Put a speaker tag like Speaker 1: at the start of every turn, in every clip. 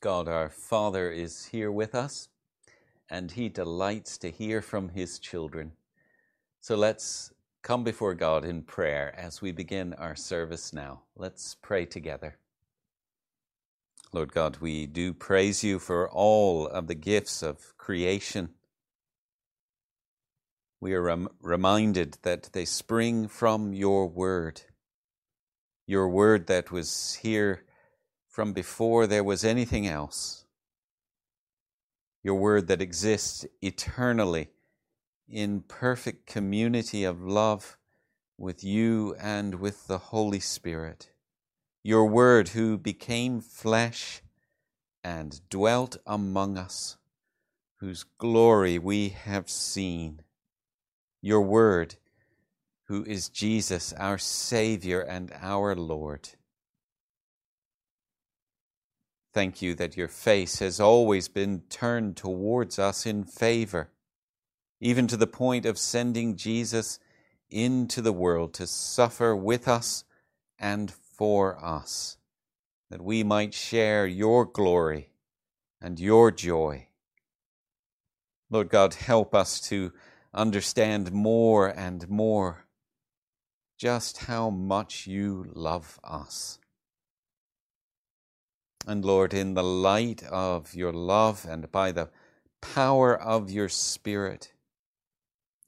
Speaker 1: God our Father is here with us, and He delights to hear from His children. So let's come before God in prayer as we begin our service now. Let's pray together. Lord God, we do praise you for all of the gifts of creation. We are rem- reminded that they spring from your word, your word that was here from before there was anything else. Your word that exists eternally in perfect community of love with you and with the Holy Spirit. Your word who became flesh and dwelt among us, whose glory we have seen. Your word, who is Jesus, our Savior and our Lord. Thank you that your face has always been turned towards us in favor, even to the point of sending Jesus into the world to suffer with us and for us, that we might share your glory and your joy. Lord God, help us to understand more and more just how much you love us. And Lord, in the light of your love and by the power of your Spirit,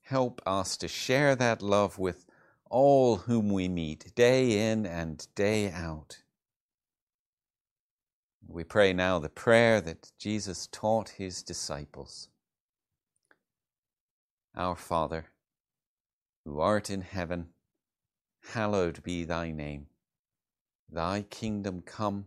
Speaker 1: help us to share that love with all whom we meet, day in and day out. We pray now the prayer that Jesus taught his disciples Our Father, who art in heaven, hallowed be thy name. Thy kingdom come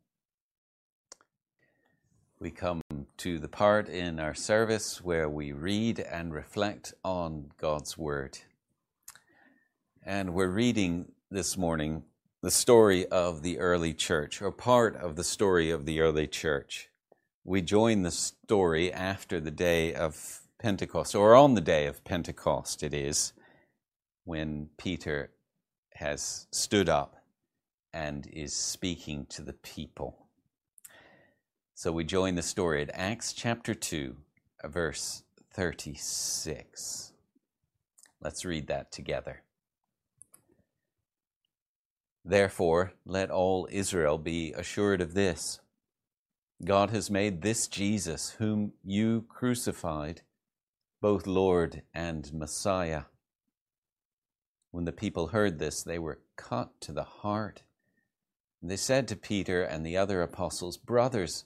Speaker 1: we come to the part in our service where we read and reflect on God's Word. And we're reading this morning the story of the early church, or part of the story of the early church. We join the story after the day of Pentecost, or on the day of Pentecost, it is, when Peter has stood up and is speaking to the people. So we join the story at Acts chapter 2, uh, verse 36. Let's read that together. Therefore, let all Israel be assured of this God has made this Jesus, whom you crucified, both Lord and Messiah. When the people heard this, they were cut to the heart. They said to Peter and the other apostles, Brothers,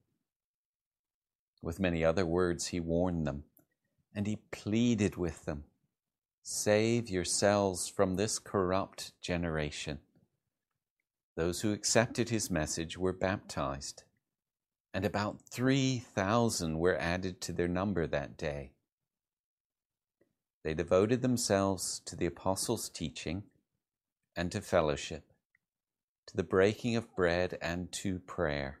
Speaker 1: With many other words, he warned them, and he pleaded with them Save yourselves from this corrupt generation. Those who accepted his message were baptized, and about 3,000 were added to their number that day. They devoted themselves to the apostles' teaching and to fellowship, to the breaking of bread and to prayer.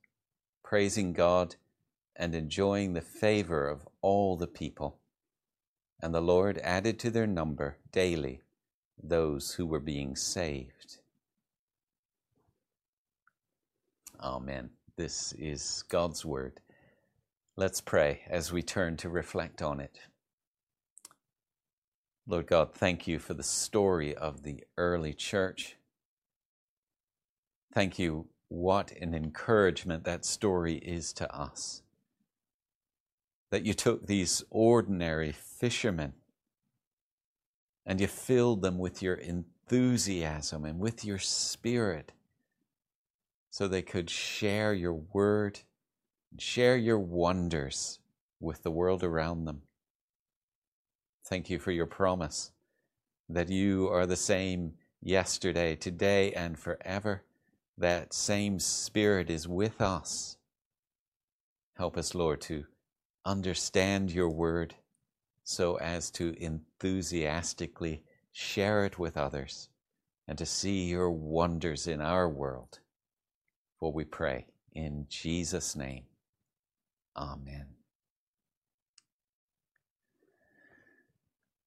Speaker 1: praising God and enjoying the favor of all the people. And the Lord added to their number daily those who were being saved. Amen. This is God's word. Let's pray as we turn to reflect on it. Lord God, thank you for the story of the early church. Thank you, what an encouragement that story is to us. That you took these ordinary fishermen and you filled them with your enthusiasm and with your spirit so they could share your word and share your wonders with the world around them. Thank you for your promise that you are the same yesterday, today, and forever. That same Spirit is with us. Help us, Lord, to understand your word so as to enthusiastically share it with others and to see your wonders in our world. For we pray in Jesus' name. Amen.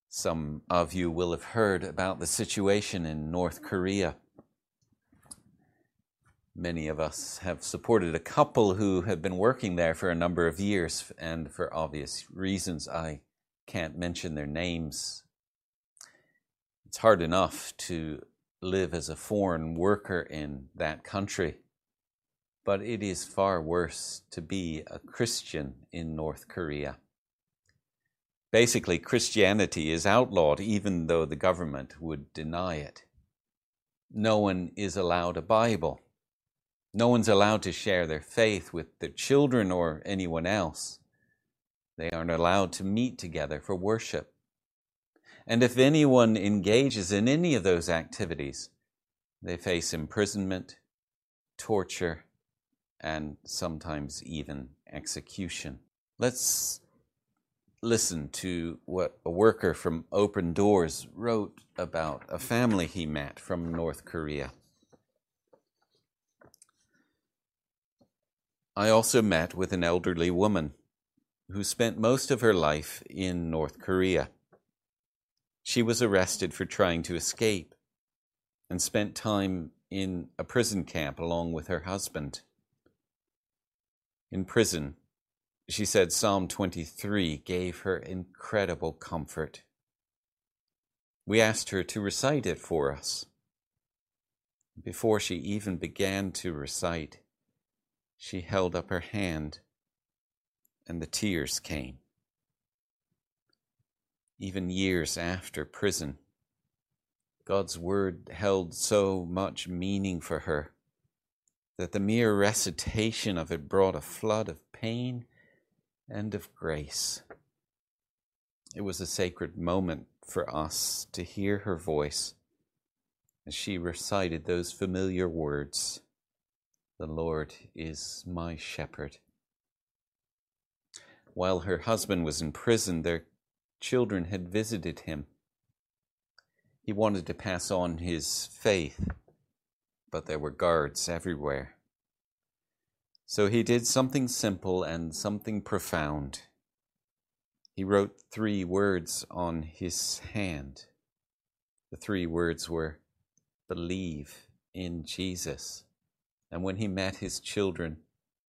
Speaker 1: Some of you will have heard about the situation in North Korea. Many of us have supported a couple who have been working there for a number of years, and for obvious reasons, I can't mention their names. It's hard enough to live as a foreign worker in that country, but it is far worse to be a Christian in North Korea. Basically, Christianity is outlawed even though the government would deny it. No one is allowed a Bible. No one's allowed to share their faith with their children or anyone else. They aren't allowed to meet together for worship. And if anyone engages in any of those activities, they face imprisonment, torture, and sometimes even execution. Let's listen to what a worker from Open Doors wrote about a family he met from North Korea. I also met with an elderly woman who spent most of her life in North Korea. She was arrested for trying to escape and spent time in a prison camp along with her husband. In prison, she said Psalm 23 gave her incredible comfort. We asked her to recite it for us. Before she even began to recite, she held up her hand, and the tears came. Even years after prison, God's word held so much meaning for her that the mere recitation of it brought a flood of pain and of grace. It was a sacred moment for us to hear her voice as she recited those familiar words the Lord is my shepherd. While her husband was in prison, their children had visited him. He wanted to pass on his faith, but there were guards everywhere. So he did something simple and something profound. He wrote three words on his hand. The three words were believe in Jesus. And when he met his children,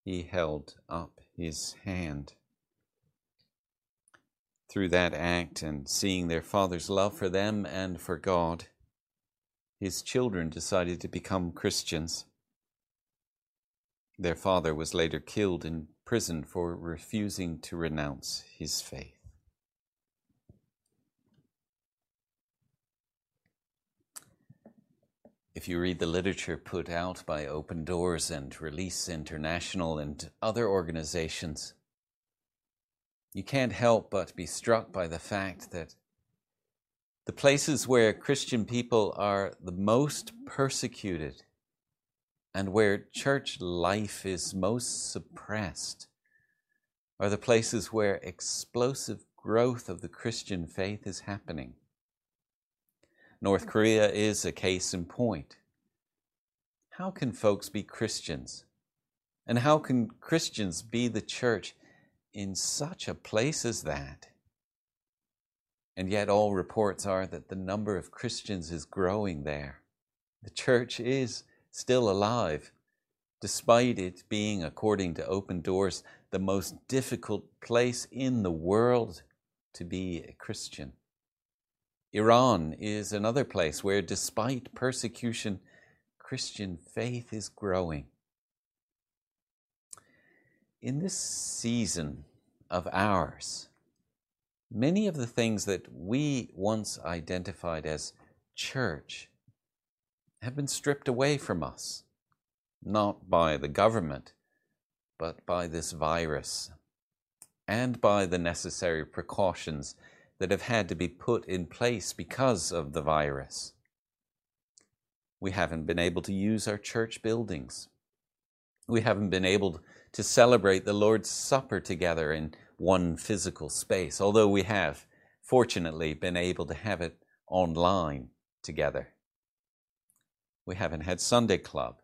Speaker 1: he held up his hand. Through that act and seeing their father's love for them and for God, his children decided to become Christians. Their father was later killed in prison for refusing to renounce his faith. If you read the literature put out by Open Doors and Release International and other organizations, you can't help but be struck by the fact that the places where Christian people are the most persecuted and where church life is most suppressed are the places where explosive growth of the Christian faith is happening. North Korea is a case in point. How can folks be Christians? And how can Christians be the church in such a place as that. And yet, all reports are that the number of Christians is growing there. The church is still alive, despite it being, according to Open Doors, the most difficult place in the world to be a Christian. Iran is another place where, despite persecution, Christian faith is growing. In this season of ours, many of the things that we once identified as church have been stripped away from us, not by the government, but by this virus and by the necessary precautions that have had to be put in place because of the virus. We haven't been able to use our church buildings. We haven't been able to celebrate the Lord's Supper together in one physical space, although we have, fortunately, been able to have it online together. We haven't had Sunday Club.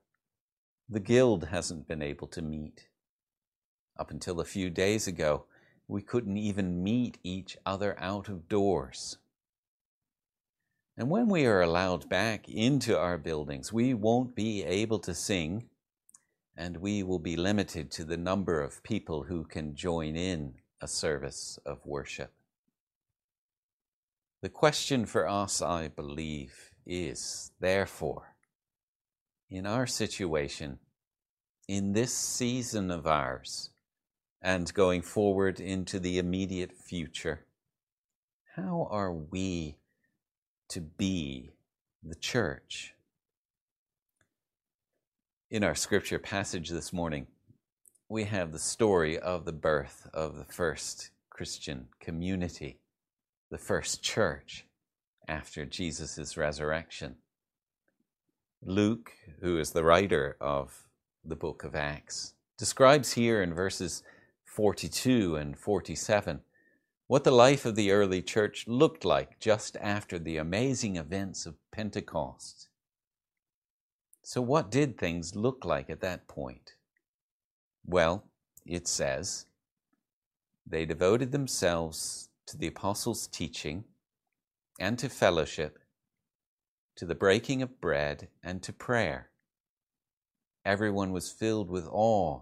Speaker 1: The Guild hasn't been able to meet. Up until a few days ago, we couldn't even meet each other out of doors. And when we are allowed back into our buildings, we won't be able to sing, and we will be limited to the number of people who can join in a service of worship. The question for us, I believe, is therefore, in our situation, in this season of ours, and going forward into the immediate future, how are we to be the church? In our scripture passage this morning, we have the story of the birth of the first Christian community, the first church after Jesus' resurrection. Luke, who is the writer of the book of Acts, describes here in verses 42 and 47 what the life of the early church looked like just after the amazing events of Pentecost. So, what did things look like at that point? Well, it says, they devoted themselves to the apostles' teaching and to fellowship, to the breaking of bread and to prayer. Everyone was filled with awe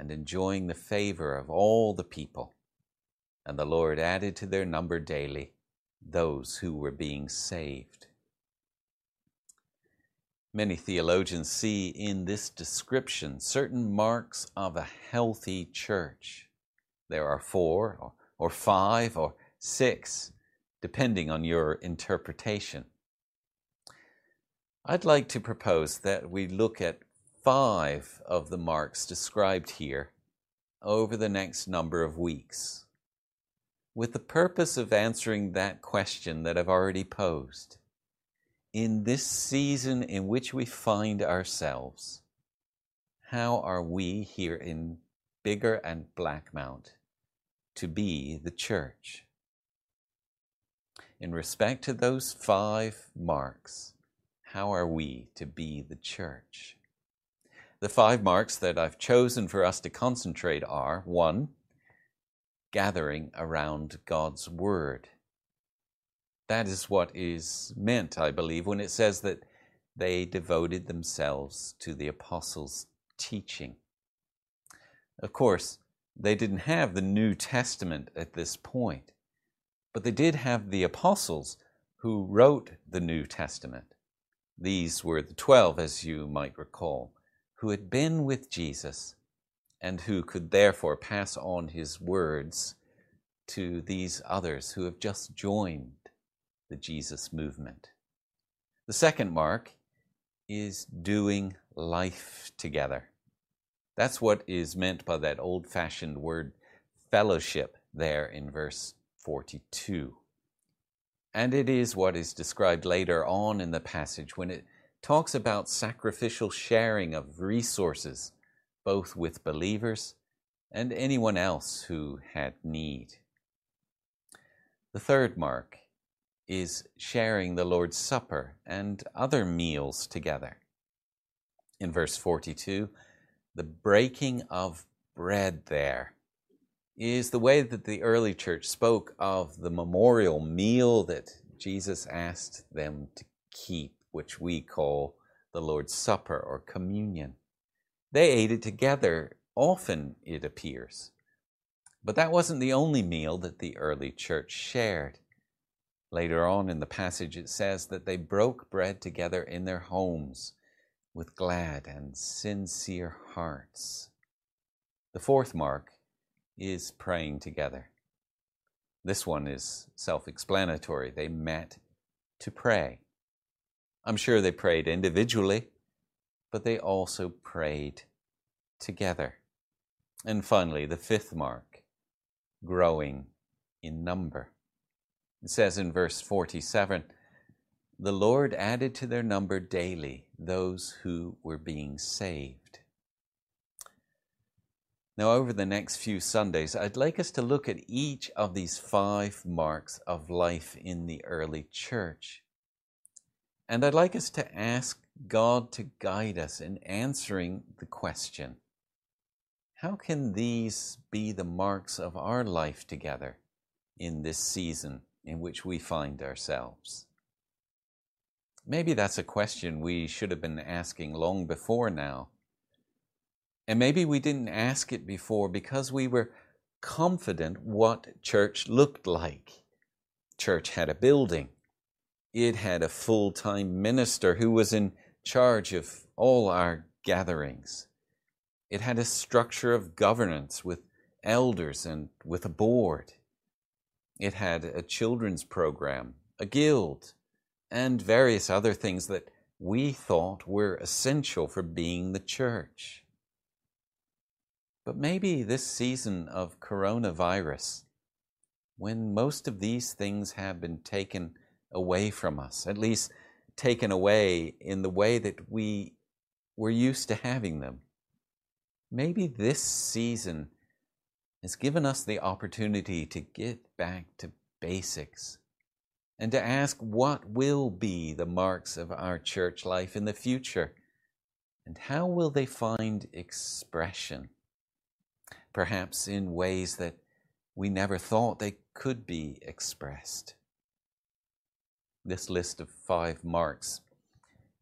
Speaker 1: and enjoying the favor of all the people. And the Lord added to their number daily those who were being saved. Many theologians see in this description certain marks of a healthy church. There are four, or, five, or six, depending on your interpretation. I'd like to propose that we look at five of the marks described here over the next number of weeks, with the purpose of answering that question that I've already posed. In this season in which we find ourselves, how are we here in Biggar and Blackmount to be the church. In respect to those five marks, how are we to be the church? The five marks that I've chosen for us to concentrate are one, gathering around God's Word. That is what is meant, I believe, when it says that they devoted themselves to the apostles' teaching. Of course, they didn't have the New Testament at this point, but they did have the apostles who wrote the New Testament. These were the twelve, as you might recall, who had been with Jesus and who could therefore pass on his words to these others who have just joined the Jesus movement. The second mark is doing life together. That's what is meant by that old fashioned word fellowship there in verse 42. And it is what is described later on in the passage when it talks about sacrificial sharing of resources, both with believers and anyone else who had need. The third mark is sharing the Lord's Supper and other meals together. In verse 42, the breaking of bread there is the way that the early church spoke of the memorial meal that Jesus asked them to keep, which we call the Lord's Supper or communion. They ate it together, often, it appears. But that wasn't the only meal that the early church shared. Later on in the passage, it says that they broke bread together in their homes with glad and sincere hearts. The fourth mark is praying together. This one is self explanatory. They met to pray. I'm sure they prayed individually, but they also prayed together. And finally, the fifth mark growing in number. It says in verse 47 The Lord added to their number daily those who were being saved. Now, over the next few Sundays, I'd like us to look at each of these five marks of life in the early church. And I'd like us to ask God to guide us in answering the question how can these be the marks of our life together in this season in which we find ourselves? Maybe that's a question we should have been asking long before now. And maybe we didn't ask it before because we were confident what church looked like. Church had a building, it had a full time minister who was in charge of all our gatherings. It had a structure of governance with elders and with a board. It had a children's program, a guild, and various other things that we thought were essential for being the church. But maybe this season of coronavirus, when most of these things have been taken away from us, at least taken away in the way that we were used to having them, maybe this season has given us the opportunity to get back to basics and to ask what will be the marks of our church life in the future and how will they find expression, perhaps in ways that we never thought they could be expressed. This list of five marks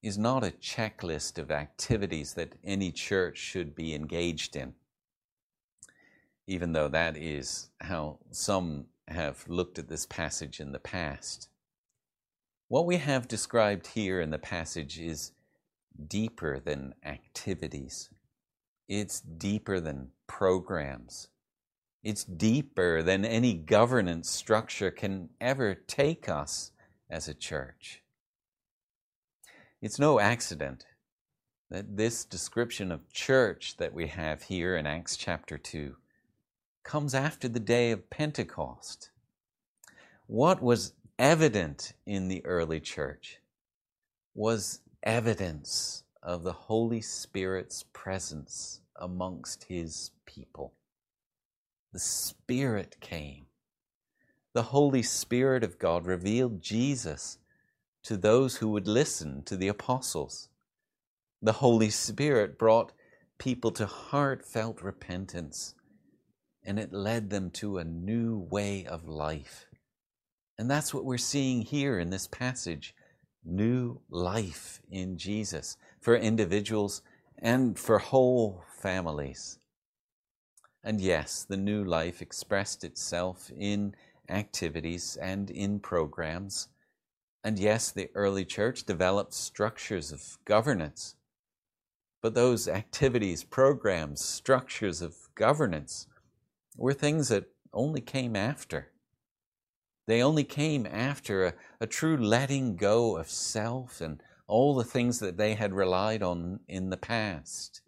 Speaker 1: is not a checklist of activities that any church should be engaged in even though that is how some have looked at this passage in the past. What we have described here in the passage is deeper than activities. It's deeper than programs. It's deeper than any governance structure can ever take us as a church. It's no accident that this description of church that we have here in Acts chapter 2 comes after the day of Pentecost. What was evident in the early church was evidence of the Holy Spirit's presence amongst his people. The Spirit came. The Holy Spirit of God revealed Jesus to those who would listen to the apostles. The Holy Spirit brought people to heartfelt repentance and it led them to a new way of life. And that's what we're seeing here in this passage new life in Jesus for individuals and for whole families. And yes, the new life expressed itself in activities and in programs. And yes, the early church developed structures of governance. But those activities, programs, structures of governance were things that only came after. They only came after a, a true letting go of self and all the things that they had relied on in the past.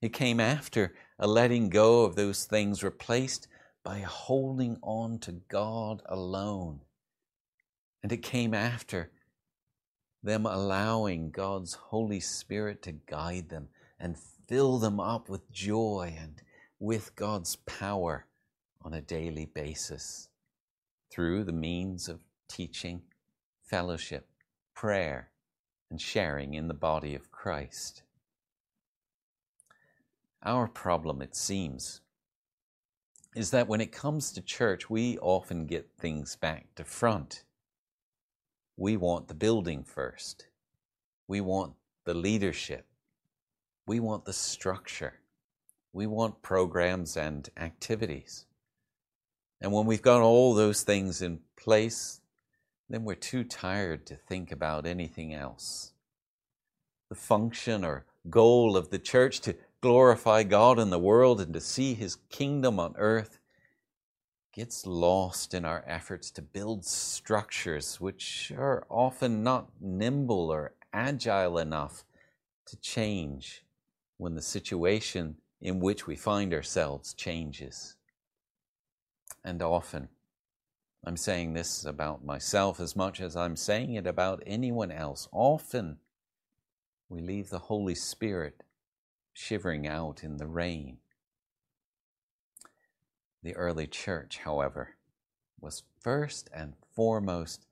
Speaker 1: It came after a letting go of those things replaced by holding on to God alone. And it came after them allowing God's Holy Spirit to guide them and fill them up with joy and with God's power on a daily basis through the means of teaching, fellowship, prayer, and sharing in the body of Christ. Our problem, it seems, is that when it comes to church, we often get things back to front. We want the building first. We want the leadership. We want the structure. We want programs and activities. And when we've got all those things in place, then we're too tired to think about anything else. The function or goal of the church to glorify God in the world and to see His kingdom on earth gets lost in our efforts to build structures which are often not nimble or agile enough to change when the situation in which we find ourselves changes. And often, I'm saying this about myself as much as I'm saying it about anyone else. Often, we leave the Holy Spirit shivering out in the rain. The early church, however, was first and foremost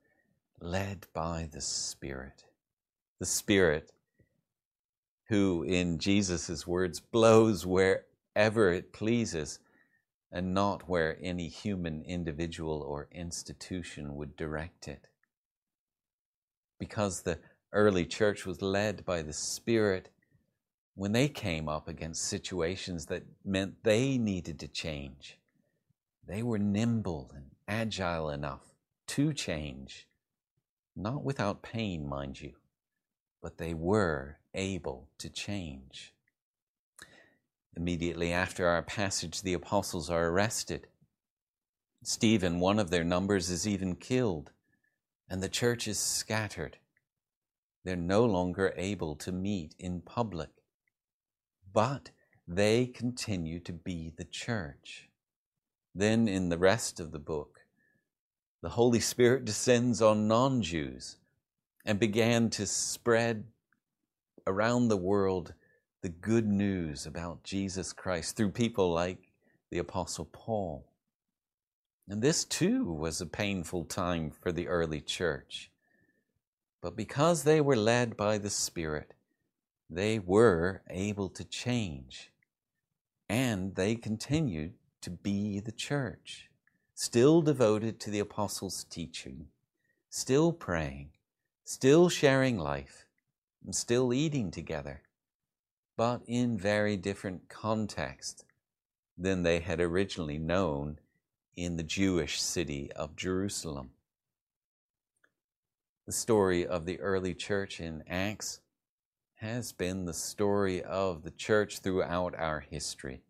Speaker 1: led by the Spirit. The Spirit who, in Jesus' words, blows wherever it pleases and not where any human individual or institution would direct it. Because the early church was led by the Spirit, when they came up against situations that meant they needed to change, they were nimble and agile enough to change, not without pain, mind you, but they were able to change. Immediately after our passage, the apostles are arrested. Stephen, one of their numbers, is even killed, and the church is scattered. They're no longer able to meet in public but they continue to be the church. Then, in the rest of the book, the Holy Spirit descends on non Jews and began to spread around the world the good news about Jesus Christ through people like the Apostle Paul. And this too was a painful time for the early church. But because they were led by the Spirit, they were able to change. And they continued to be the church, still devoted to the apostles' teaching, still praying, still sharing life, and still eating together, but in very different context than they had originally known in the Jewish city of Jerusalem. The story of the early church in Acts has been the story of the church throughout our history,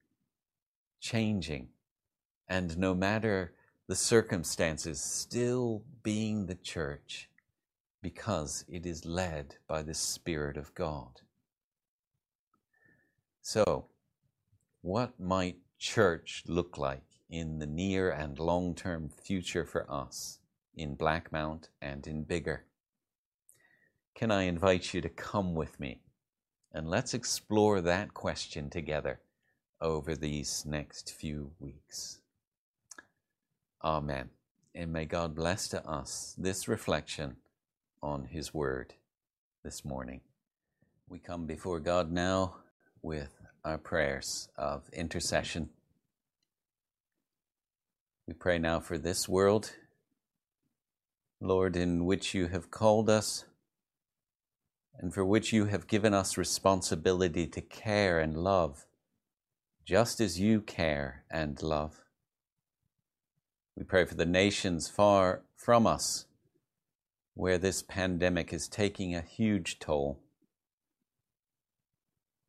Speaker 1: changing, and no matter the circumstances, still being the church because it is led by the Spirit of God. So, what might church look like in the near and long term future for us in Blackmount and in Biggar? Can I invite you to come with me and let's explore that question together over these next few weeks. Amen. And may God bless to us this reflection on His Word this morning. We come before God now with our prayers of intercession. We pray now for this world, Lord, in which you have called us and for which you have given us responsibility to care and love, just as you care and love. We pray for the nations far from us, where this pandemic is taking a huge toll.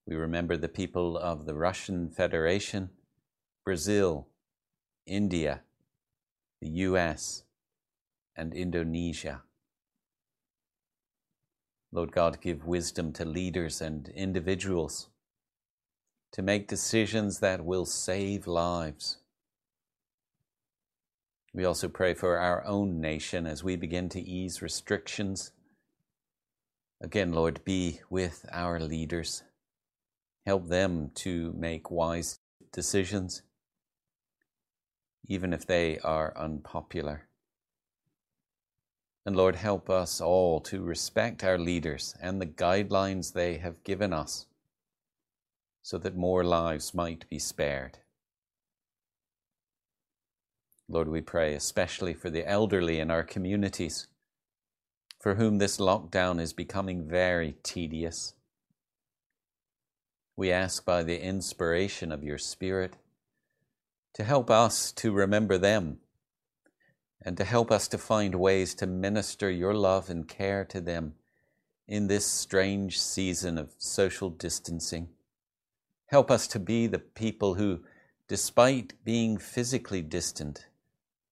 Speaker 1: We remember the people of the Russian Federation, Brazil, India, the US, and Indonesia. Lord God, give wisdom to leaders and individuals to make decisions that will save lives. We also pray for our own nation as we begin to ease restrictions. Again, Lord, be with our leaders. Help them to make wise decisions, even if they are unpopular. And Lord, help us all to respect our leaders and the guidelines they have given us so that more lives might be spared. Lord, we pray especially for the elderly in our communities, for whom this lockdown is becoming very tedious. We ask by the inspiration of your Spirit to help us to remember them and to help us to find ways to minister your love and care to them in this strange season of social distancing. Help us to be the people who, despite being physically distant,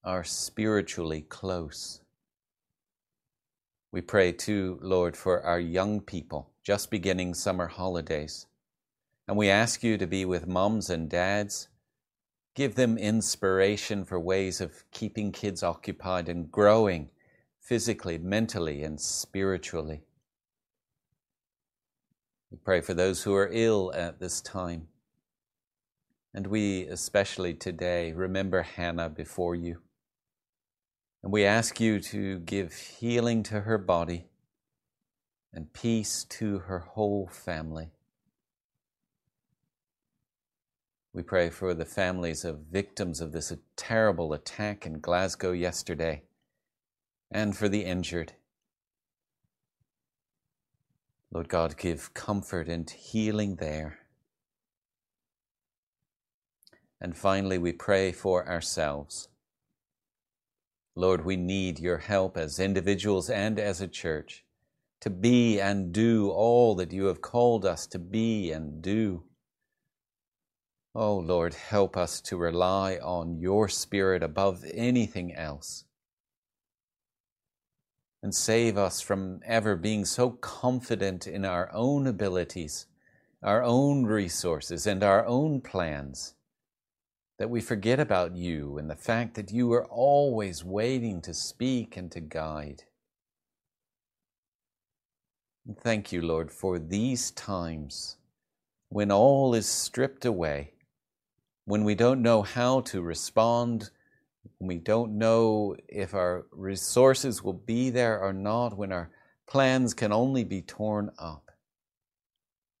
Speaker 1: are spiritually close. We pray too, Lord, for our young people just beginning summer holidays. And we ask you to be with moms and dads Give them inspiration for ways of keeping kids occupied and growing physically, mentally, and spiritually. We pray for those who are ill at this time. And we, especially today, remember Hannah before you. And we ask you to give healing to her body and peace to her whole family. We pray for the families of victims of this terrible attack in Glasgow yesterday and for the injured. Lord God, give comfort and healing there. And finally, we pray for ourselves. Lord, we need your help as individuals and as a church to be and do all that you have called us to be and do. Oh Lord, help us to rely on your Spirit above anything else. And save us from ever being so confident in our own abilities, our own resources, and our own plans that we forget about you and the fact that you are always waiting to speak and to guide. Thank you, Lord, for these times when all is stripped away when we don't know how to respond, when we don't know if our resources will be there or not, when our plans can only be torn up.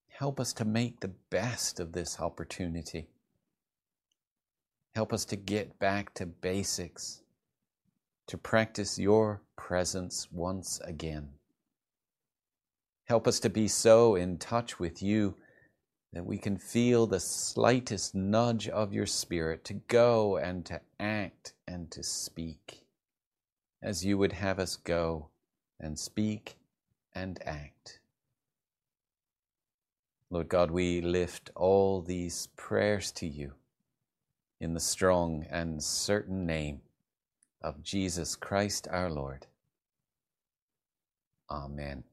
Speaker 1: Help us to make the best of this opportunity. Help us to get back to basics, to practice your presence once again. Help us to be so in touch with you that we can feel the slightest nudge of your Spirit to go and to act and to speak as you would have us go and speak and act. Lord God, we lift all these prayers to you in the strong and certain name of Jesus Christ our Lord. Amen.